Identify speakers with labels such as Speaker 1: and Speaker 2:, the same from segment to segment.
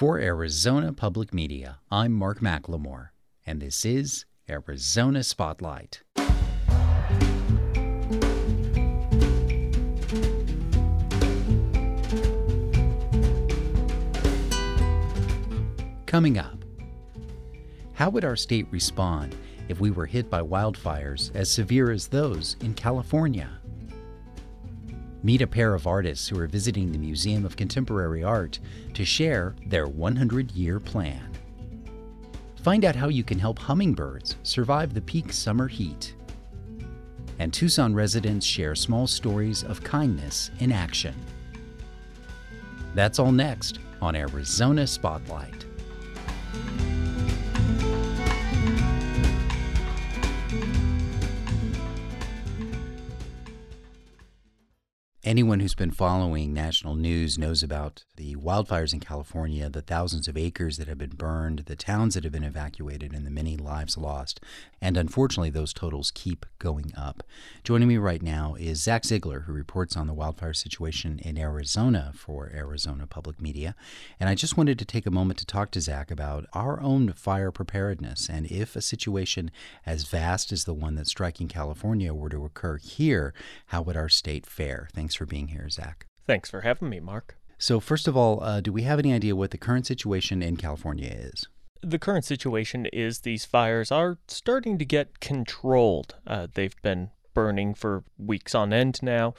Speaker 1: For Arizona Public Media, I'm Mark McLemore, and this is Arizona Spotlight. Coming up, how would our state respond if we were hit by wildfires as severe as those in California? Meet a pair of artists who are visiting the Museum of Contemporary Art to share their 100 year plan. Find out how you can help hummingbirds survive the peak summer heat. And Tucson residents share small stories of kindness in action. That's all next on Arizona Spotlight. Anyone who's been following national news knows about the wildfires in California, the thousands of acres that have been burned, the towns that have been evacuated, and the many lives lost. And unfortunately, those totals keep going up. Joining me right now is Zach Ziegler, who reports on the wildfire situation in Arizona for Arizona Public Media. And I just wanted to take a moment to talk to Zach about our own fire preparedness and if a situation as vast as the one that's striking California were to occur here, how would our state fare? Thanks Thanks for being here, Zach.
Speaker 2: Thanks for having me, Mark.
Speaker 1: So, first of all, uh, do we have any idea what the current situation in California is?
Speaker 2: The current situation is these fires are starting to get controlled. Uh, they've been burning for weeks on end now,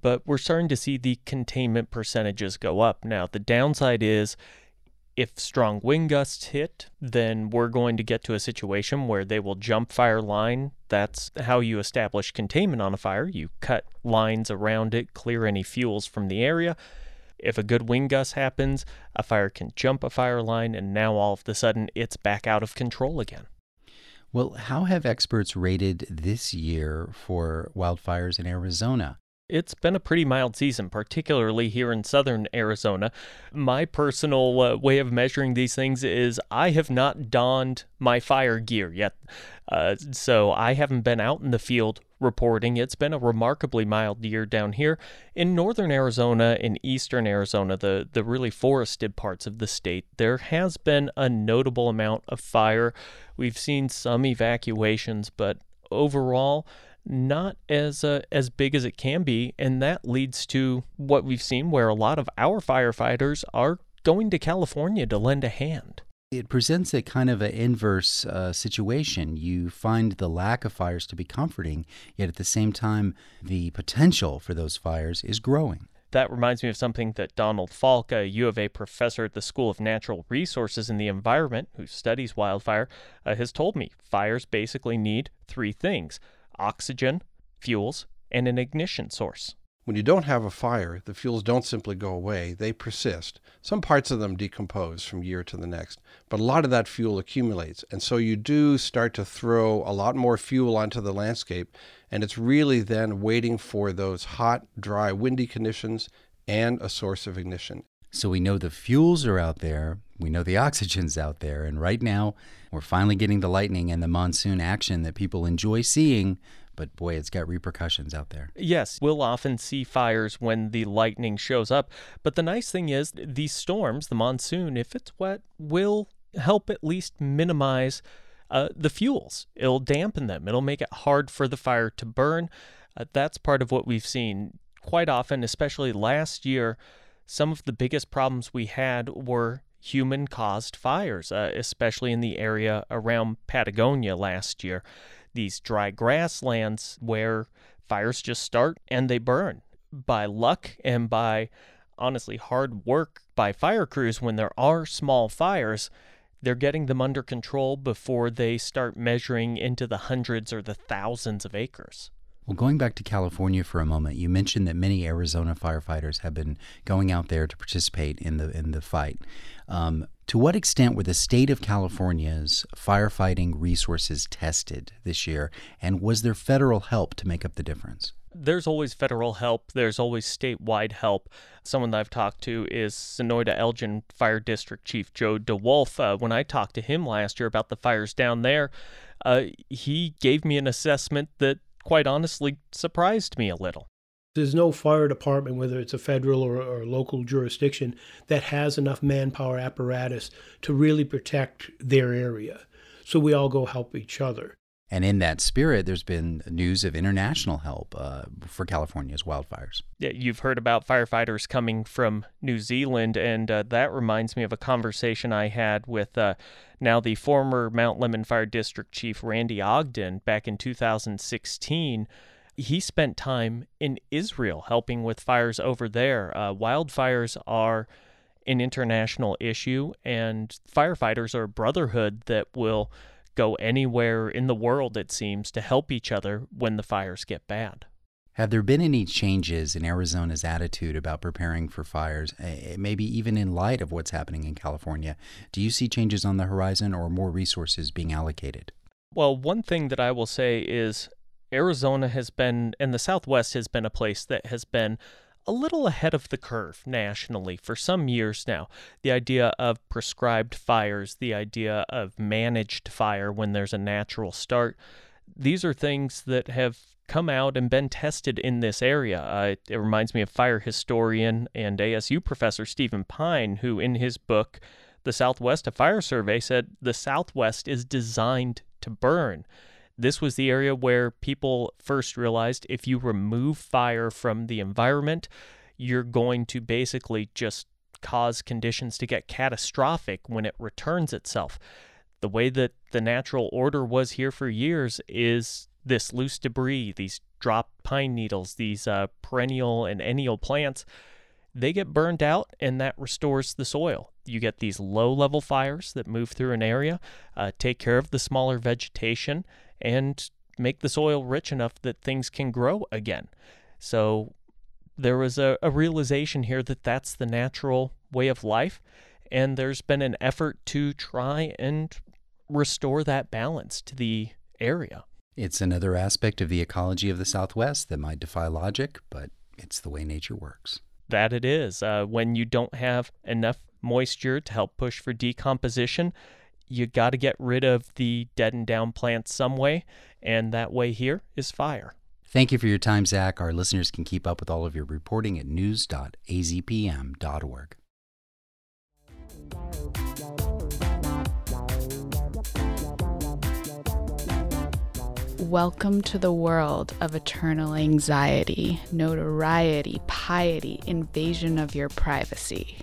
Speaker 2: but we're starting to see the containment percentages go up. Now, the downside is if strong wind gusts hit, then we're going to get to a situation where they will jump fire line. That's how you establish containment on a fire. You cut lines around it, clear any fuels from the area. If a good wind gust happens, a fire can jump a fire line, and now all of a sudden it's back out of control again.
Speaker 1: Well, how have experts rated this year for wildfires in Arizona?
Speaker 2: It's been a pretty mild season, particularly here in southern Arizona. My personal uh, way of measuring these things is I have not donned my fire gear yet. Uh, so I haven't been out in the field reporting. It's been a remarkably mild year down here in northern Arizona and eastern Arizona, the, the really forested parts of the state. There has been a notable amount of fire. We've seen some evacuations, but overall, not as uh, as big as it can be, and that leads to what we've seen, where a lot of our firefighters are going to California to lend a hand.
Speaker 1: It presents a kind of an inverse uh, situation. You find the lack of fires to be comforting, yet at the same time, the potential for those fires is growing.
Speaker 2: That reminds me of something that Donald Falk, a U of A professor at the School of Natural Resources and the Environment, who studies wildfire, uh, has told me. Fires basically need three things oxygen, fuels, and an ignition source.
Speaker 3: When you don't have a fire, the fuels don't simply go away, they persist. Some parts of them decompose from year to the next, but a lot of that fuel accumulates. And so you do start to throw a lot more fuel onto the landscape, and it's really then waiting for those hot, dry, windy conditions and a source of ignition.
Speaker 1: So we know the fuels are out there, we know the oxygen's out there, and right now we're finally getting the lightning and the monsoon action that people enjoy seeing, but boy, it's got repercussions out there.
Speaker 2: Yes, we'll often see fires when the lightning shows up, but the nice thing is these storms, the monsoon, if it's wet, will help at least minimize uh, the fuels. It'll dampen them. It'll make it hard for the fire to burn. Uh, that's part of what we've seen quite often, especially last year some of the biggest problems we had were human caused fires, uh, especially in the area around Patagonia last year. These dry grasslands where fires just start and they burn. By luck and by honestly hard work by fire crews when there are small fires, they're getting them under control before they start measuring into the hundreds or the thousands of acres.
Speaker 1: Well, going back to California for a moment, you mentioned that many Arizona firefighters have been going out there to participate in the in the fight. Um, to what extent were the state of California's firefighting resources tested this year, and was there federal help to make up the difference?
Speaker 2: There's always federal help. There's always statewide help. Someone that I've talked to is Sonoita Elgin Fire District Chief Joe DeWolf. Uh, when I talked to him last year about the fires down there, uh, he gave me an assessment that quite honestly surprised me a little.
Speaker 4: There's no fire department, whether it's a federal or, or local jurisdiction, that has enough manpower apparatus to really protect their area. So we all go help each other.
Speaker 1: And in that spirit, there's been news of international help uh, for California's wildfires.
Speaker 2: Yeah, you've heard about firefighters coming from New Zealand, and uh, that reminds me of a conversation I had with uh, now the former Mount Lemmon Fire District Chief Randy Ogden back in 2016. He spent time in Israel helping with fires over there. Uh, wildfires are an international issue, and firefighters are a brotherhood that will go anywhere in the world, it seems, to help each other when the fires get bad.
Speaker 1: Have there been any changes in Arizona's attitude about preparing for fires, maybe even in light of what's happening in California? Do you see changes on the horizon or more resources being allocated?
Speaker 2: Well, one thing that I will say is Arizona has been, and the Southwest has been a place that has been a little ahead of the curve nationally for some years now. The idea of prescribed fires, the idea of managed fire when there's a natural start, these are things that have come out and been tested in this area. Uh, it reminds me of fire historian and ASU professor Stephen Pyne, who in his book, The Southwest A Fire Survey, said the Southwest is designed to burn. This was the area where people first realized if you remove fire from the environment, you're going to basically just cause conditions to get catastrophic when it returns itself. The way that the natural order was here for years is this loose debris, these dropped pine needles, these uh, perennial and ennial plants, they get burned out and that restores the soil. You get these low level fires that move through an area, uh, take care of the smaller vegetation, and make the soil rich enough that things can grow again. So there was a, a realization here that that's the natural way of life. And there's been an effort to try and restore that balance to the area.
Speaker 1: It's another aspect of the ecology of the Southwest that might defy logic, but it's the way nature works.
Speaker 2: That it is. Uh, when you don't have enough moisture to help push for decomposition, you got to get rid of the dead and down plants some way, and that way here is fire.
Speaker 1: Thank you for your time, Zach. Our listeners can keep up with all of your reporting at news.azpm.org.
Speaker 5: Welcome to the world of eternal anxiety, notoriety, piety, invasion of your privacy.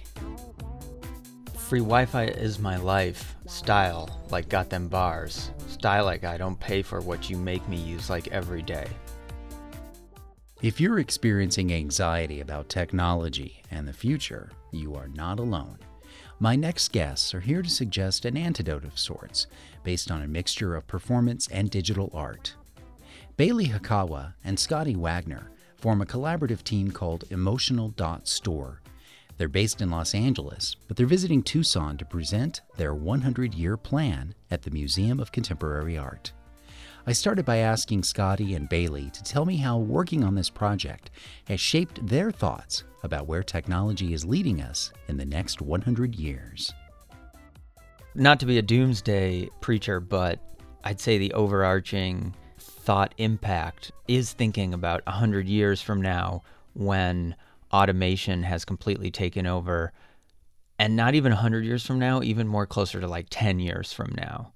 Speaker 6: Free Wi Fi is my life. Style, like got them bars. Style like I don't pay for what you make me use like every day.
Speaker 1: If you're experiencing anxiety about technology and the future, you are not alone. My next guests are here to suggest an antidote of sorts based on a mixture of performance and digital art. Bailey Hikawa and Scotty Wagner form a collaborative team called Emotional Dot Store they're based in Los Angeles, but they're visiting Tucson to present their 100 year plan at the Museum of Contemporary Art. I started by asking Scotty and Bailey to tell me how working on this project has shaped their thoughts about where technology is leading us in the next 100 years.
Speaker 6: Not to be a doomsday preacher, but I'd say the overarching thought impact is thinking about 100 years from now when automation has completely taken over. And not even 100 years from now, even more closer to like 10 years from now,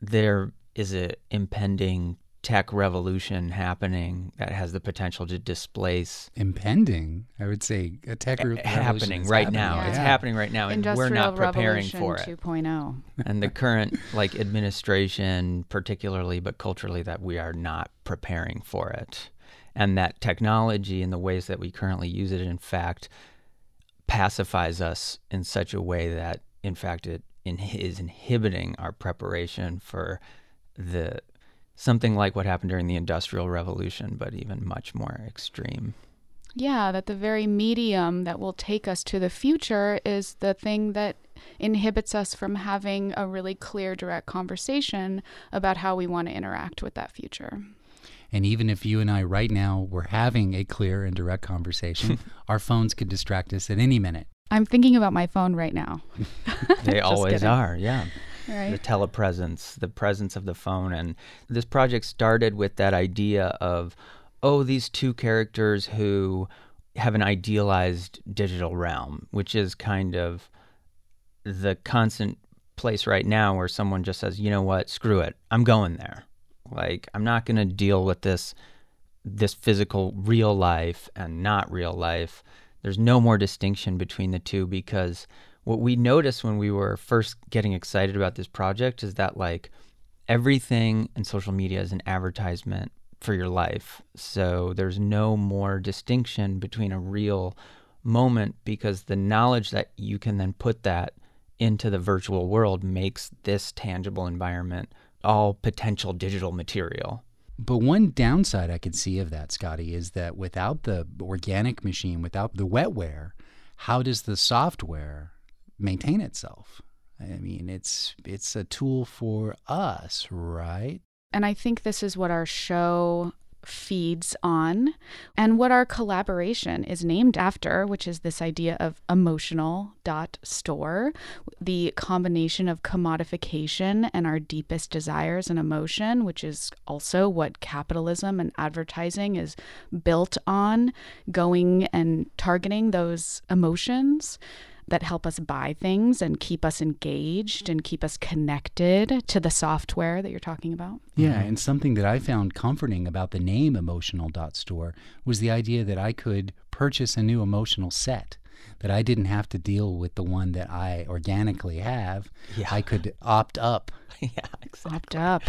Speaker 6: there is an impending tech revolution happening that has the potential to displace
Speaker 1: impending i would say a tech
Speaker 6: re- happening right happening. now yeah. it's happening right now and
Speaker 5: we're
Speaker 6: not preparing for
Speaker 5: it 2.0
Speaker 6: and the current like administration particularly but culturally that we are not preparing for it and that technology and the ways that we currently use it in fact pacifies us in such a way that in fact it in, is inhibiting our preparation for the something like what happened during the industrial revolution but even much more extreme.
Speaker 5: Yeah that the very medium that will take us to the future is the thing that inhibits us from having a really clear direct conversation about how we want to interact with that future
Speaker 1: and even if you and I right now were having a clear and direct conversation, our phones could distract us at any minute.
Speaker 5: I'm thinking about my phone right now.
Speaker 6: they always kidding. are, yeah. Right. The telepresence, the presence of the phone. And this project started with that idea of oh, these two characters who have an idealized digital realm, which is kind of the constant place right now where someone just says, you know what, screw it, I'm going there. Like, I'm not going to deal with this this physical real life and not real life. There's no more distinction between the two because what we noticed when we were first getting excited about this project is that like everything in social media is an advertisement for your life. So there's no more distinction between a real moment because the knowledge that you can then put that into the virtual world makes this tangible environment all potential digital material.
Speaker 1: But one downside I can see of that, Scotty, is that without the organic machine, without the wetware, how does the software maintain itself? I mean, it's it's a tool for us, right?
Speaker 5: And I think this is what our show feeds on and what our collaboration is named after, which is this idea of emotional dot store, the combination of commodification and our deepest desires and emotion, which is also what capitalism and advertising is built on, going and targeting those emotions that help us buy things and keep us engaged and keep us connected to the software that you're talking about.
Speaker 1: Yeah, mm-hmm. and something that I found comforting about the name Emotional Store was the idea that I could purchase a new emotional set. That I didn't have to deal with the one that I organically have.
Speaker 6: Yeah.
Speaker 1: I could opt up.
Speaker 6: yeah, exactly.
Speaker 5: Opt up.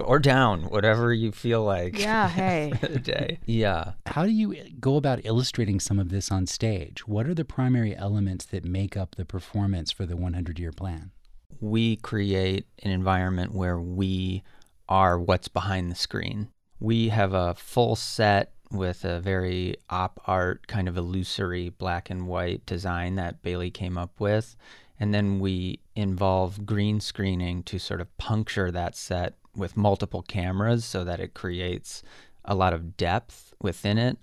Speaker 6: Or down, whatever you feel like.
Speaker 5: Yeah, hey.
Speaker 6: the day. Yeah.
Speaker 1: How do you go about illustrating some of this on stage? What are the primary elements that make up the performance for the 100 year plan?
Speaker 6: We create an environment where we are what's behind the screen. We have a full set with a very op art kind of illusory black and white design that Bailey came up with. And then we involve green screening to sort of puncture that set with multiple cameras so that it creates a lot of depth within it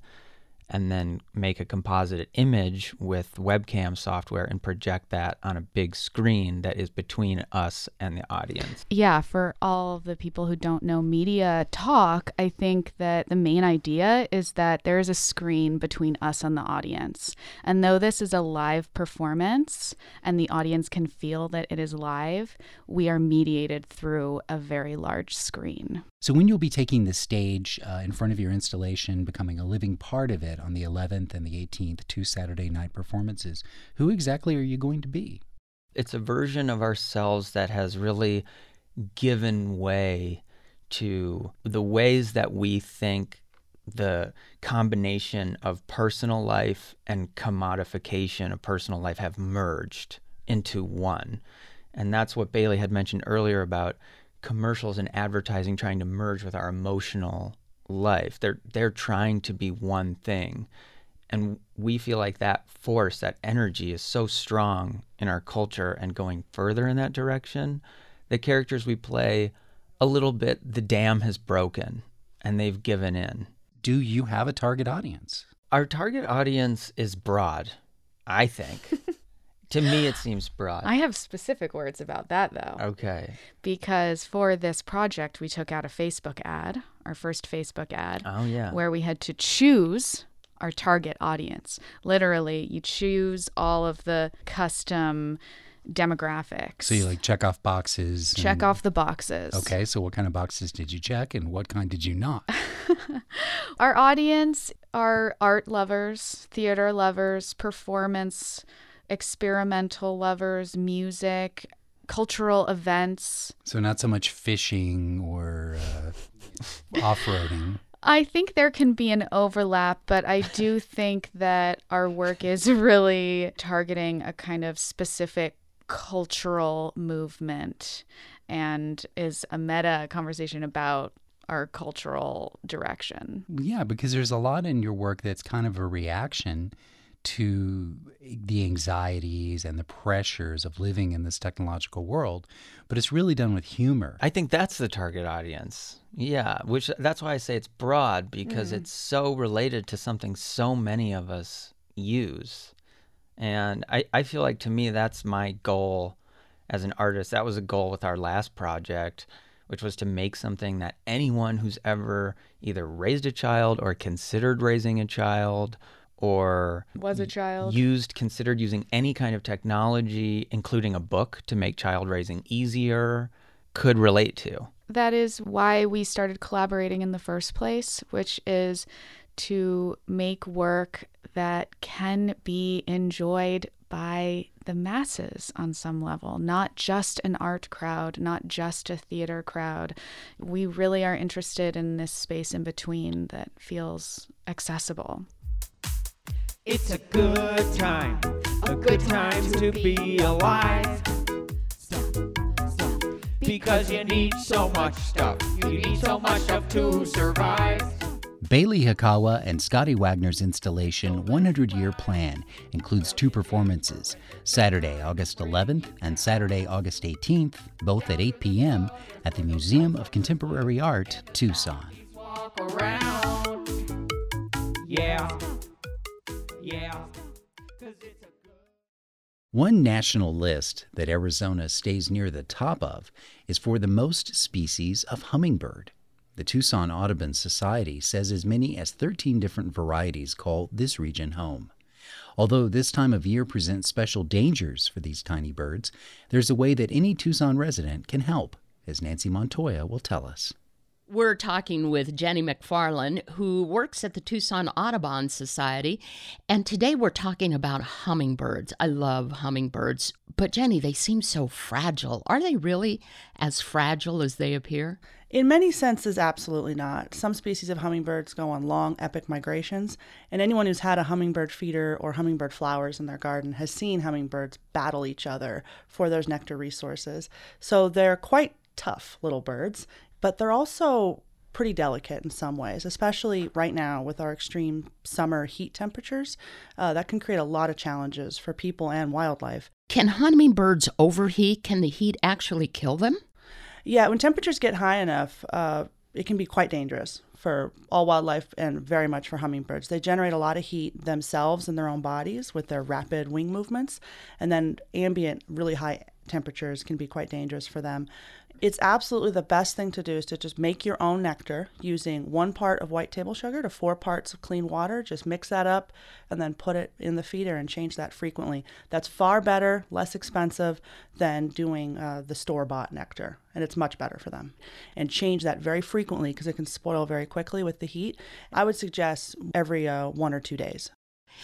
Speaker 6: and then make a composite image with webcam software and project that on a big screen that is between us and the audience.
Speaker 5: Yeah, for all the people who don't know media talk, I think that the main idea is that there is a screen between us and the audience. And though this is a live performance and the audience can feel that it is live, we are mediated through a very large screen.
Speaker 1: So, when you'll be taking the stage uh, in front of your installation, becoming a living part of it on the 11th and the 18th, two Saturday night performances, who exactly are you going to be?
Speaker 6: It's a version of ourselves that has really given way to the ways that we think the combination of personal life and commodification of personal life have merged into one. And that's what Bailey had mentioned earlier about commercials and advertising trying to merge with our emotional life. They're they're trying to be one thing. And we feel like that force, that energy is so strong in our culture and going further in that direction. The characters we play, a little bit, the dam has broken and they've given in.
Speaker 1: Do you have a target audience?
Speaker 6: Our target audience is broad, I think. to me, it seems broad.
Speaker 5: I have specific words about that though.
Speaker 6: Okay.
Speaker 5: Because for this project, we took out a Facebook ad, our first Facebook ad,
Speaker 6: Oh, yeah.
Speaker 5: where we had to choose our target audience. Literally, you choose all of the custom demographics.
Speaker 1: So you like check off boxes.
Speaker 5: check
Speaker 1: and-
Speaker 5: off the boxes.
Speaker 1: Okay, so what kind of boxes did you check and what kind did you not?
Speaker 5: Our audience are art lovers, theater lovers, performance, experimental lovers, music, cultural events.
Speaker 1: So not so much fishing or uh, off-roading.
Speaker 5: I think there can be an overlap, but I do think that our work is really targeting a kind of specific cultural movement and is a meta conversation about our cultural direction.
Speaker 1: Yeah, because there's a lot in your work that's kind of a reaction to the anxieties and the pressures of living in this technological world, but it's really done with humor.
Speaker 6: I think that's the target audience. Yeah, which that's why I say it's broad because mm. it's so related to something so many of us use. And I, I feel like to me that's my goal as an artist. That was a goal with our last project which was to make something that anyone who's ever either raised a child or considered raising a child or
Speaker 5: Was a child.
Speaker 6: used considered using any kind of technology including a book to make child raising easier could relate to.
Speaker 5: That is why we started collaborating in the first place, which is to make work that can be enjoyed by the masses on some level, not just an art crowd, not just a theater crowd. We really are interested in this space in between that feels accessible.
Speaker 7: It's a good time, a good time to be alive. Because you need so much stuff, you need so much stuff to survive.
Speaker 1: Bailey Hikawa and Scotty Wagner's installation 100 Year Plan includes two performances Saturday, August 11th and Saturday, August 18th, both at 8 p.m. at the Museum of Contemporary Art, Tucson.
Speaker 7: Yeah.
Speaker 1: One national list that Arizona stays near the top of is for the most species of hummingbird. The Tucson Audubon Society says as many as 13 different varieties call this region home. Although this time of year presents special dangers for these tiny birds, there's a way that any Tucson resident can help, as Nancy Montoya will tell us.
Speaker 8: We're talking with Jenny McFarland, who works at the Tucson Audubon Society. And today we're talking about hummingbirds. I love hummingbirds. But Jenny, they seem so fragile. Are they really as fragile as they appear?
Speaker 9: In many senses, absolutely not. Some species of hummingbirds go on long, epic migrations, and anyone who's had a hummingbird feeder or hummingbird flowers in their garden has seen hummingbirds battle each other for those nectar resources. So they're quite tough little birds, but they're also pretty delicate in some ways, especially right now with our extreme summer heat temperatures. Uh, that can create a lot of challenges for people and wildlife.
Speaker 8: Can hummingbirds overheat? Can the heat actually kill them?
Speaker 9: Yeah, when temperatures get high enough, uh, it can be quite dangerous for all wildlife and very much for hummingbirds. They generate a lot of heat themselves in their own bodies with their rapid wing movements, and then ambient, really high temperatures can be quite dangerous for them. It's absolutely the best thing to do is to just make your own nectar using one part of white table sugar to four parts of clean water. Just mix that up and then put it in the feeder and change that frequently. That's far better, less expensive than doing uh, the store bought nectar, and it's much better for them. And change that very frequently because it can spoil very quickly with the heat. I would suggest every uh, one or two days.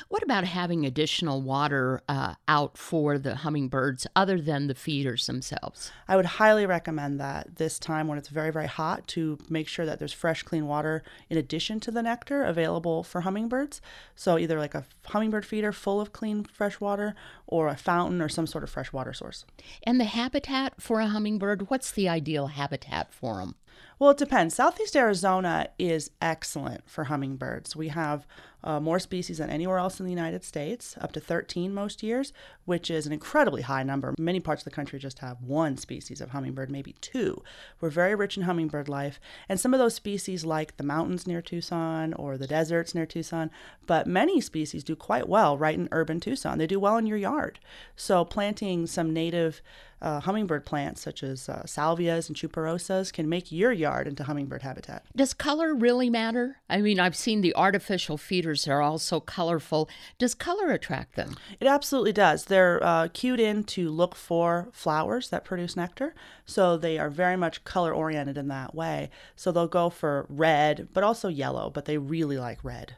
Speaker 8: What about having additional water uh, out for the hummingbirds other than the feeders themselves?
Speaker 9: I would highly recommend that this time when it's very, very hot to make sure that there's fresh, clean water in addition to the nectar available for hummingbirds. So either like a hummingbird feeder full of clean, fresh water or a fountain or some sort of fresh water source.
Speaker 8: And the habitat for a hummingbird, what's the ideal habitat for them?
Speaker 9: Well, it depends. Southeast Arizona is excellent for hummingbirds. We have uh, more species than anywhere else in the United States, up to 13 most years, which is an incredibly high number. Many parts of the country just have one species of hummingbird, maybe two. We're very rich in hummingbird life, and some of those species, like the mountains near Tucson or the deserts near Tucson, but many species do quite well right in urban Tucson. They do well in your yard. So, planting some native uh, hummingbird plants, such as uh, salvias and chuparosas can make your yard into hummingbird habitat.
Speaker 8: Does color really matter? I mean, I've seen the artificial feeders are all so colorful. Does color attract them?
Speaker 9: It absolutely does. They're uh, cued in to look for flowers that produce nectar, so they are very much color oriented in that way. So they'll go for red, but also yellow, but they really like red.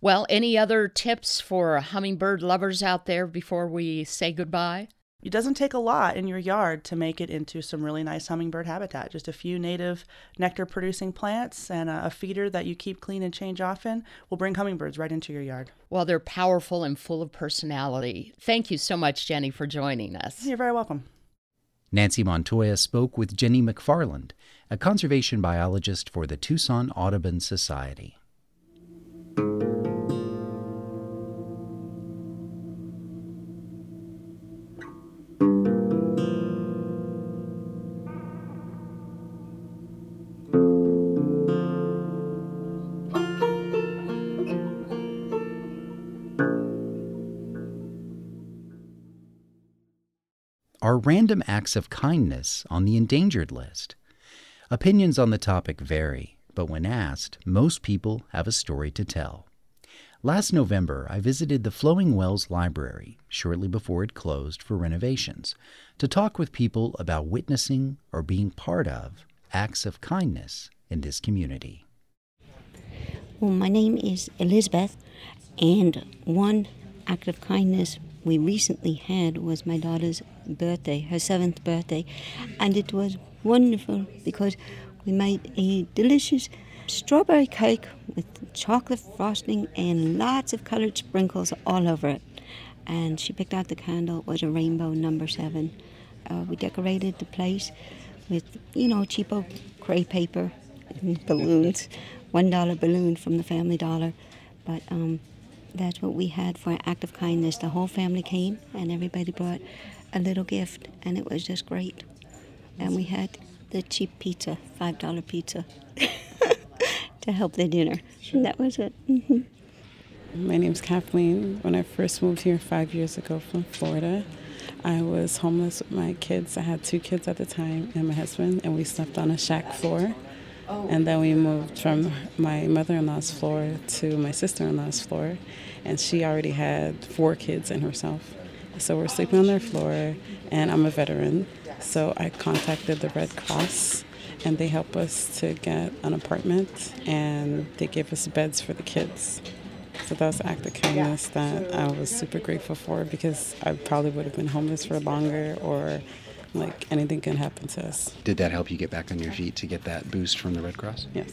Speaker 8: Well, any other tips for hummingbird lovers out there before we say goodbye?
Speaker 9: It doesn't take a lot in your yard to make it into some really nice hummingbird habitat. Just a few native nectar producing plants and a, a feeder that you keep clean and change often will bring hummingbirds right into your yard.
Speaker 8: Well, they're powerful and full of personality. Thank you so much, Jenny, for joining us.
Speaker 9: You're very welcome.
Speaker 1: Nancy Montoya spoke with Jenny McFarland, a conservation biologist for the Tucson Audubon Society. Are random acts of kindness on the endangered list? Opinions on the topic vary, but when asked, most people have a story to tell. Last November, I visited the Flowing Wells Library shortly before it closed for renovations to talk with people about witnessing or being part of acts of kindness in this community.
Speaker 10: Well, my name is Elizabeth, and one act of kindness we recently had was my daughter's birthday, her seventh birthday, and it was wonderful because we made a delicious strawberry cake with chocolate frosting and lots of colored sprinkles all over it. And she picked out the candle, it was a rainbow number seven. Uh, we decorated the place with, you know, cheapo crepe paper and balloons, one dollar balloon from the Family Dollar. But um, that's what we had for an act of kindness. The whole family came and everybody brought a little gift, and it was just great. And we had the cheap pizza, five dollar pizza, to help the dinner. And that was it. hmm
Speaker 11: My name's Kathleen. When I first moved here five years ago from Florida, I was homeless with my kids. I had two kids at the time and my husband, and we slept on a shack floor. And then we moved from my mother in law's floor to my sister in law's floor, and she already had four kids and herself. So we're sleeping on their floor, and I'm a veteran. So I contacted the Red Cross, and they helped us to get an apartment, and they gave us beds for the kids. So that was an act of kindness that I was super grateful for because I probably would have been homeless for longer or like anything can happen to us.
Speaker 1: Did that help you get back on your feet to get that boost from the Red Cross?
Speaker 11: Yes.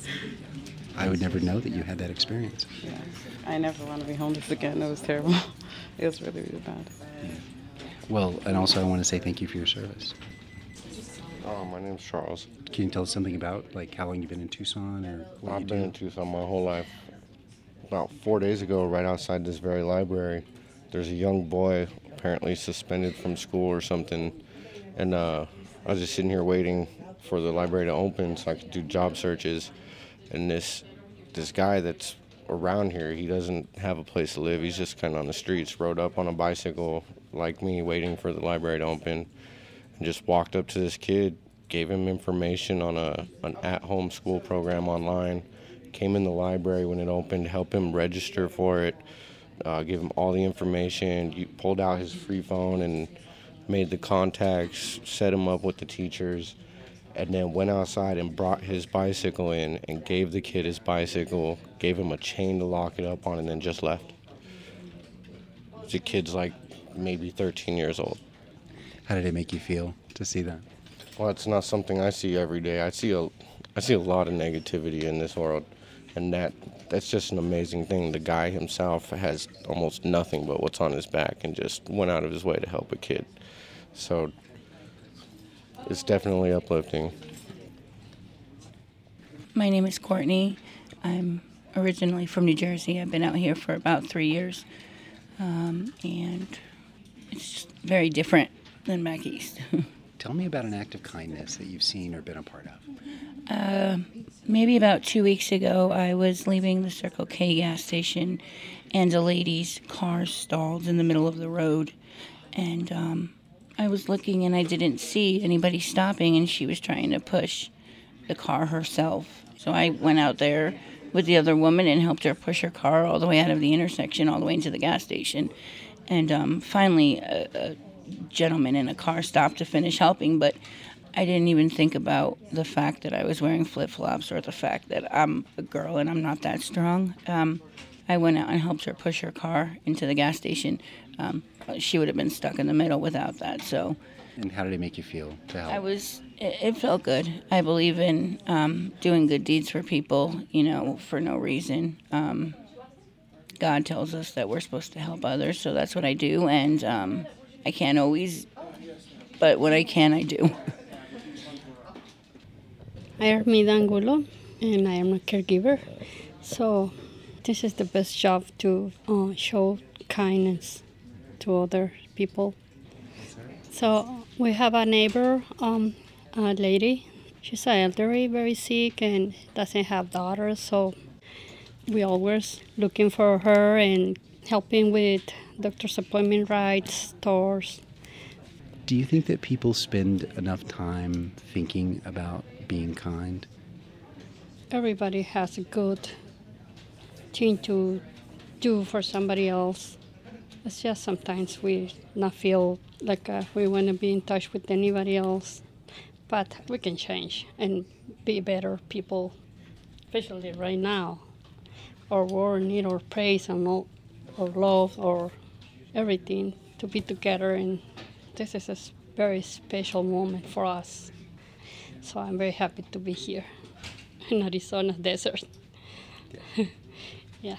Speaker 1: I would never know that you had that experience.
Speaker 11: Yeah. I never want to be homeless again. It was terrible. It was really, really bad.
Speaker 1: Well, and also I want to say thank you for your service.
Speaker 12: Oh, my name's Charles.
Speaker 1: Can you tell us something about like how long you've been in Tucson or what
Speaker 12: I've been
Speaker 1: do?
Speaker 12: in Tucson my whole life. About four days ago, right outside this very library, there's a young boy apparently suspended from school or something, and uh, I was just sitting here waiting for the library to open so I could do job searches, and this this guy that's around here, he doesn't have a place to live. He's just kind of on the streets, rode up on a bicycle like me, waiting for the library to open, and just walked up to this kid, gave him information on a an at-home school program online, came in the library when it opened, helped him register for it, uh, give him all the information, you pulled out his free phone and made the contacts, set him up with the teachers, and then went outside and brought his bicycle in and gave the kid his bicycle, gave him a chain to lock it up on, and then just left. The kid's like maybe 13 years old.
Speaker 1: How did it make you feel to see that?
Speaker 12: Well, it's not something I see every day. I see a, I see a lot of negativity in this world, and that that's just an amazing thing. The guy himself has almost nothing but what's on his back, and just went out of his way to help a kid. So it's definitely uplifting.
Speaker 13: My name is Courtney. I'm originally from New Jersey. I've been out here for about three years. Um, and it's very different than back east.
Speaker 1: Tell me about an act of kindness that you've seen or been a part of.
Speaker 13: uh, maybe about two weeks ago, I was leaving the Circle K gas station, and a lady's car stalled in the middle of the road. And um, I was looking, and I didn't see anybody stopping, and she was trying to push the car herself. So I went out there with the other woman and helped her push her car all the way out of the intersection, all the way into the gas station. And um, finally, a, a gentleman in a car stopped to finish helping, but I didn't even think about the fact that I was wearing flip flops or the fact that I'm a girl and I'm not that strong. Um, I went out and helped her push her car into the gas station. Um, she would have been stuck in the middle without that. So
Speaker 1: And how did it make you feel to help?
Speaker 13: I was. It, it felt good. I believe in um, doing good deeds for people. You know, for no reason. God tells us that we're supposed to help others, so that's what I do. And um, I can't always, but when I can, I do.
Speaker 14: I am Mida Angulo and I am a caregiver. So this is the best job to uh, show kindness to other people. So we have a neighbor, um, a lady. She's elderly, very sick, and doesn't have daughters. So we always looking for her and helping with doctor's appointment rights, tours.
Speaker 1: Do you think that people spend enough time thinking about being kind?
Speaker 14: Everybody has a good thing to do for somebody else. It's just sometimes we not feel like uh, we want to be in touch with anybody else, but we can change and be better people, especially right now. Our world need our praise and all, our love, or everything to be together, and this is a very special moment for us. So I'm very happy to be here in Arizona desert. yeah.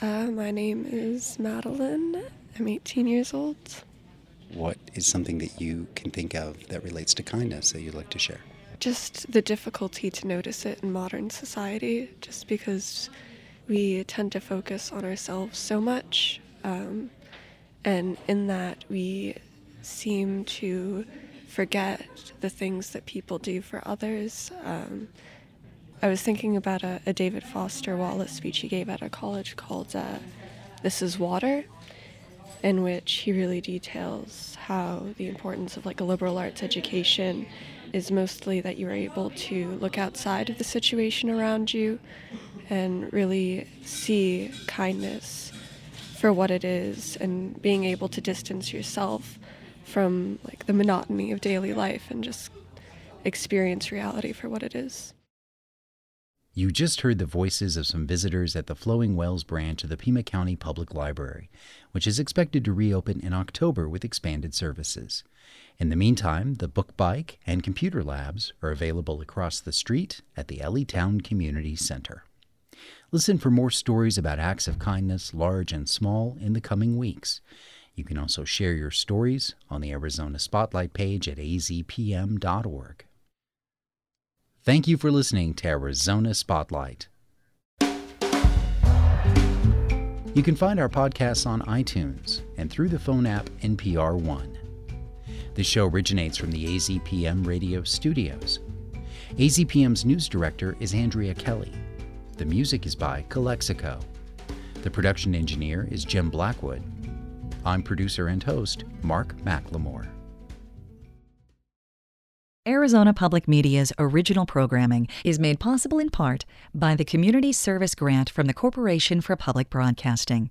Speaker 15: Uh, my name is Madeline. I'm 18 years old.
Speaker 1: What is something that you can think of that relates to kindness that you'd like to share?
Speaker 15: Just the difficulty to notice it in modern society, just because we tend to focus on ourselves so much. Um, and in that, we seem to forget the things that people do for others. Um, I was thinking about a, a David Foster Wallace speech he gave at a college called uh, This is Water, in which he really details how the importance of like a liberal arts education is mostly that you are able to look outside of the situation around you and really see kindness for what it is and being able to distance yourself from like the monotony of daily life and just experience reality for what it is.
Speaker 1: You just heard the voices of some visitors at the Flowing Wells branch of the Pima County Public Library, which is expected to reopen in October with expanded services. In the meantime, the book bike and computer labs are available across the street at the Ellie Towne Community Center. Listen for more stories about acts of kindness, large and small, in the coming weeks. You can also share your stories on the Arizona Spotlight page at azpm.org. Thank you for listening to Arizona Spotlight. You can find our podcasts on iTunes and through the phone app NPR One. The show originates from the AZPM radio studios. AZPM's news director is Andrea Kelly. The music is by Calexico. The production engineer is Jim Blackwood. I'm producer and host Mark McLemore.
Speaker 16: Arizona Public Media's original programming is made possible in part by the Community Service Grant from the Corporation for Public Broadcasting.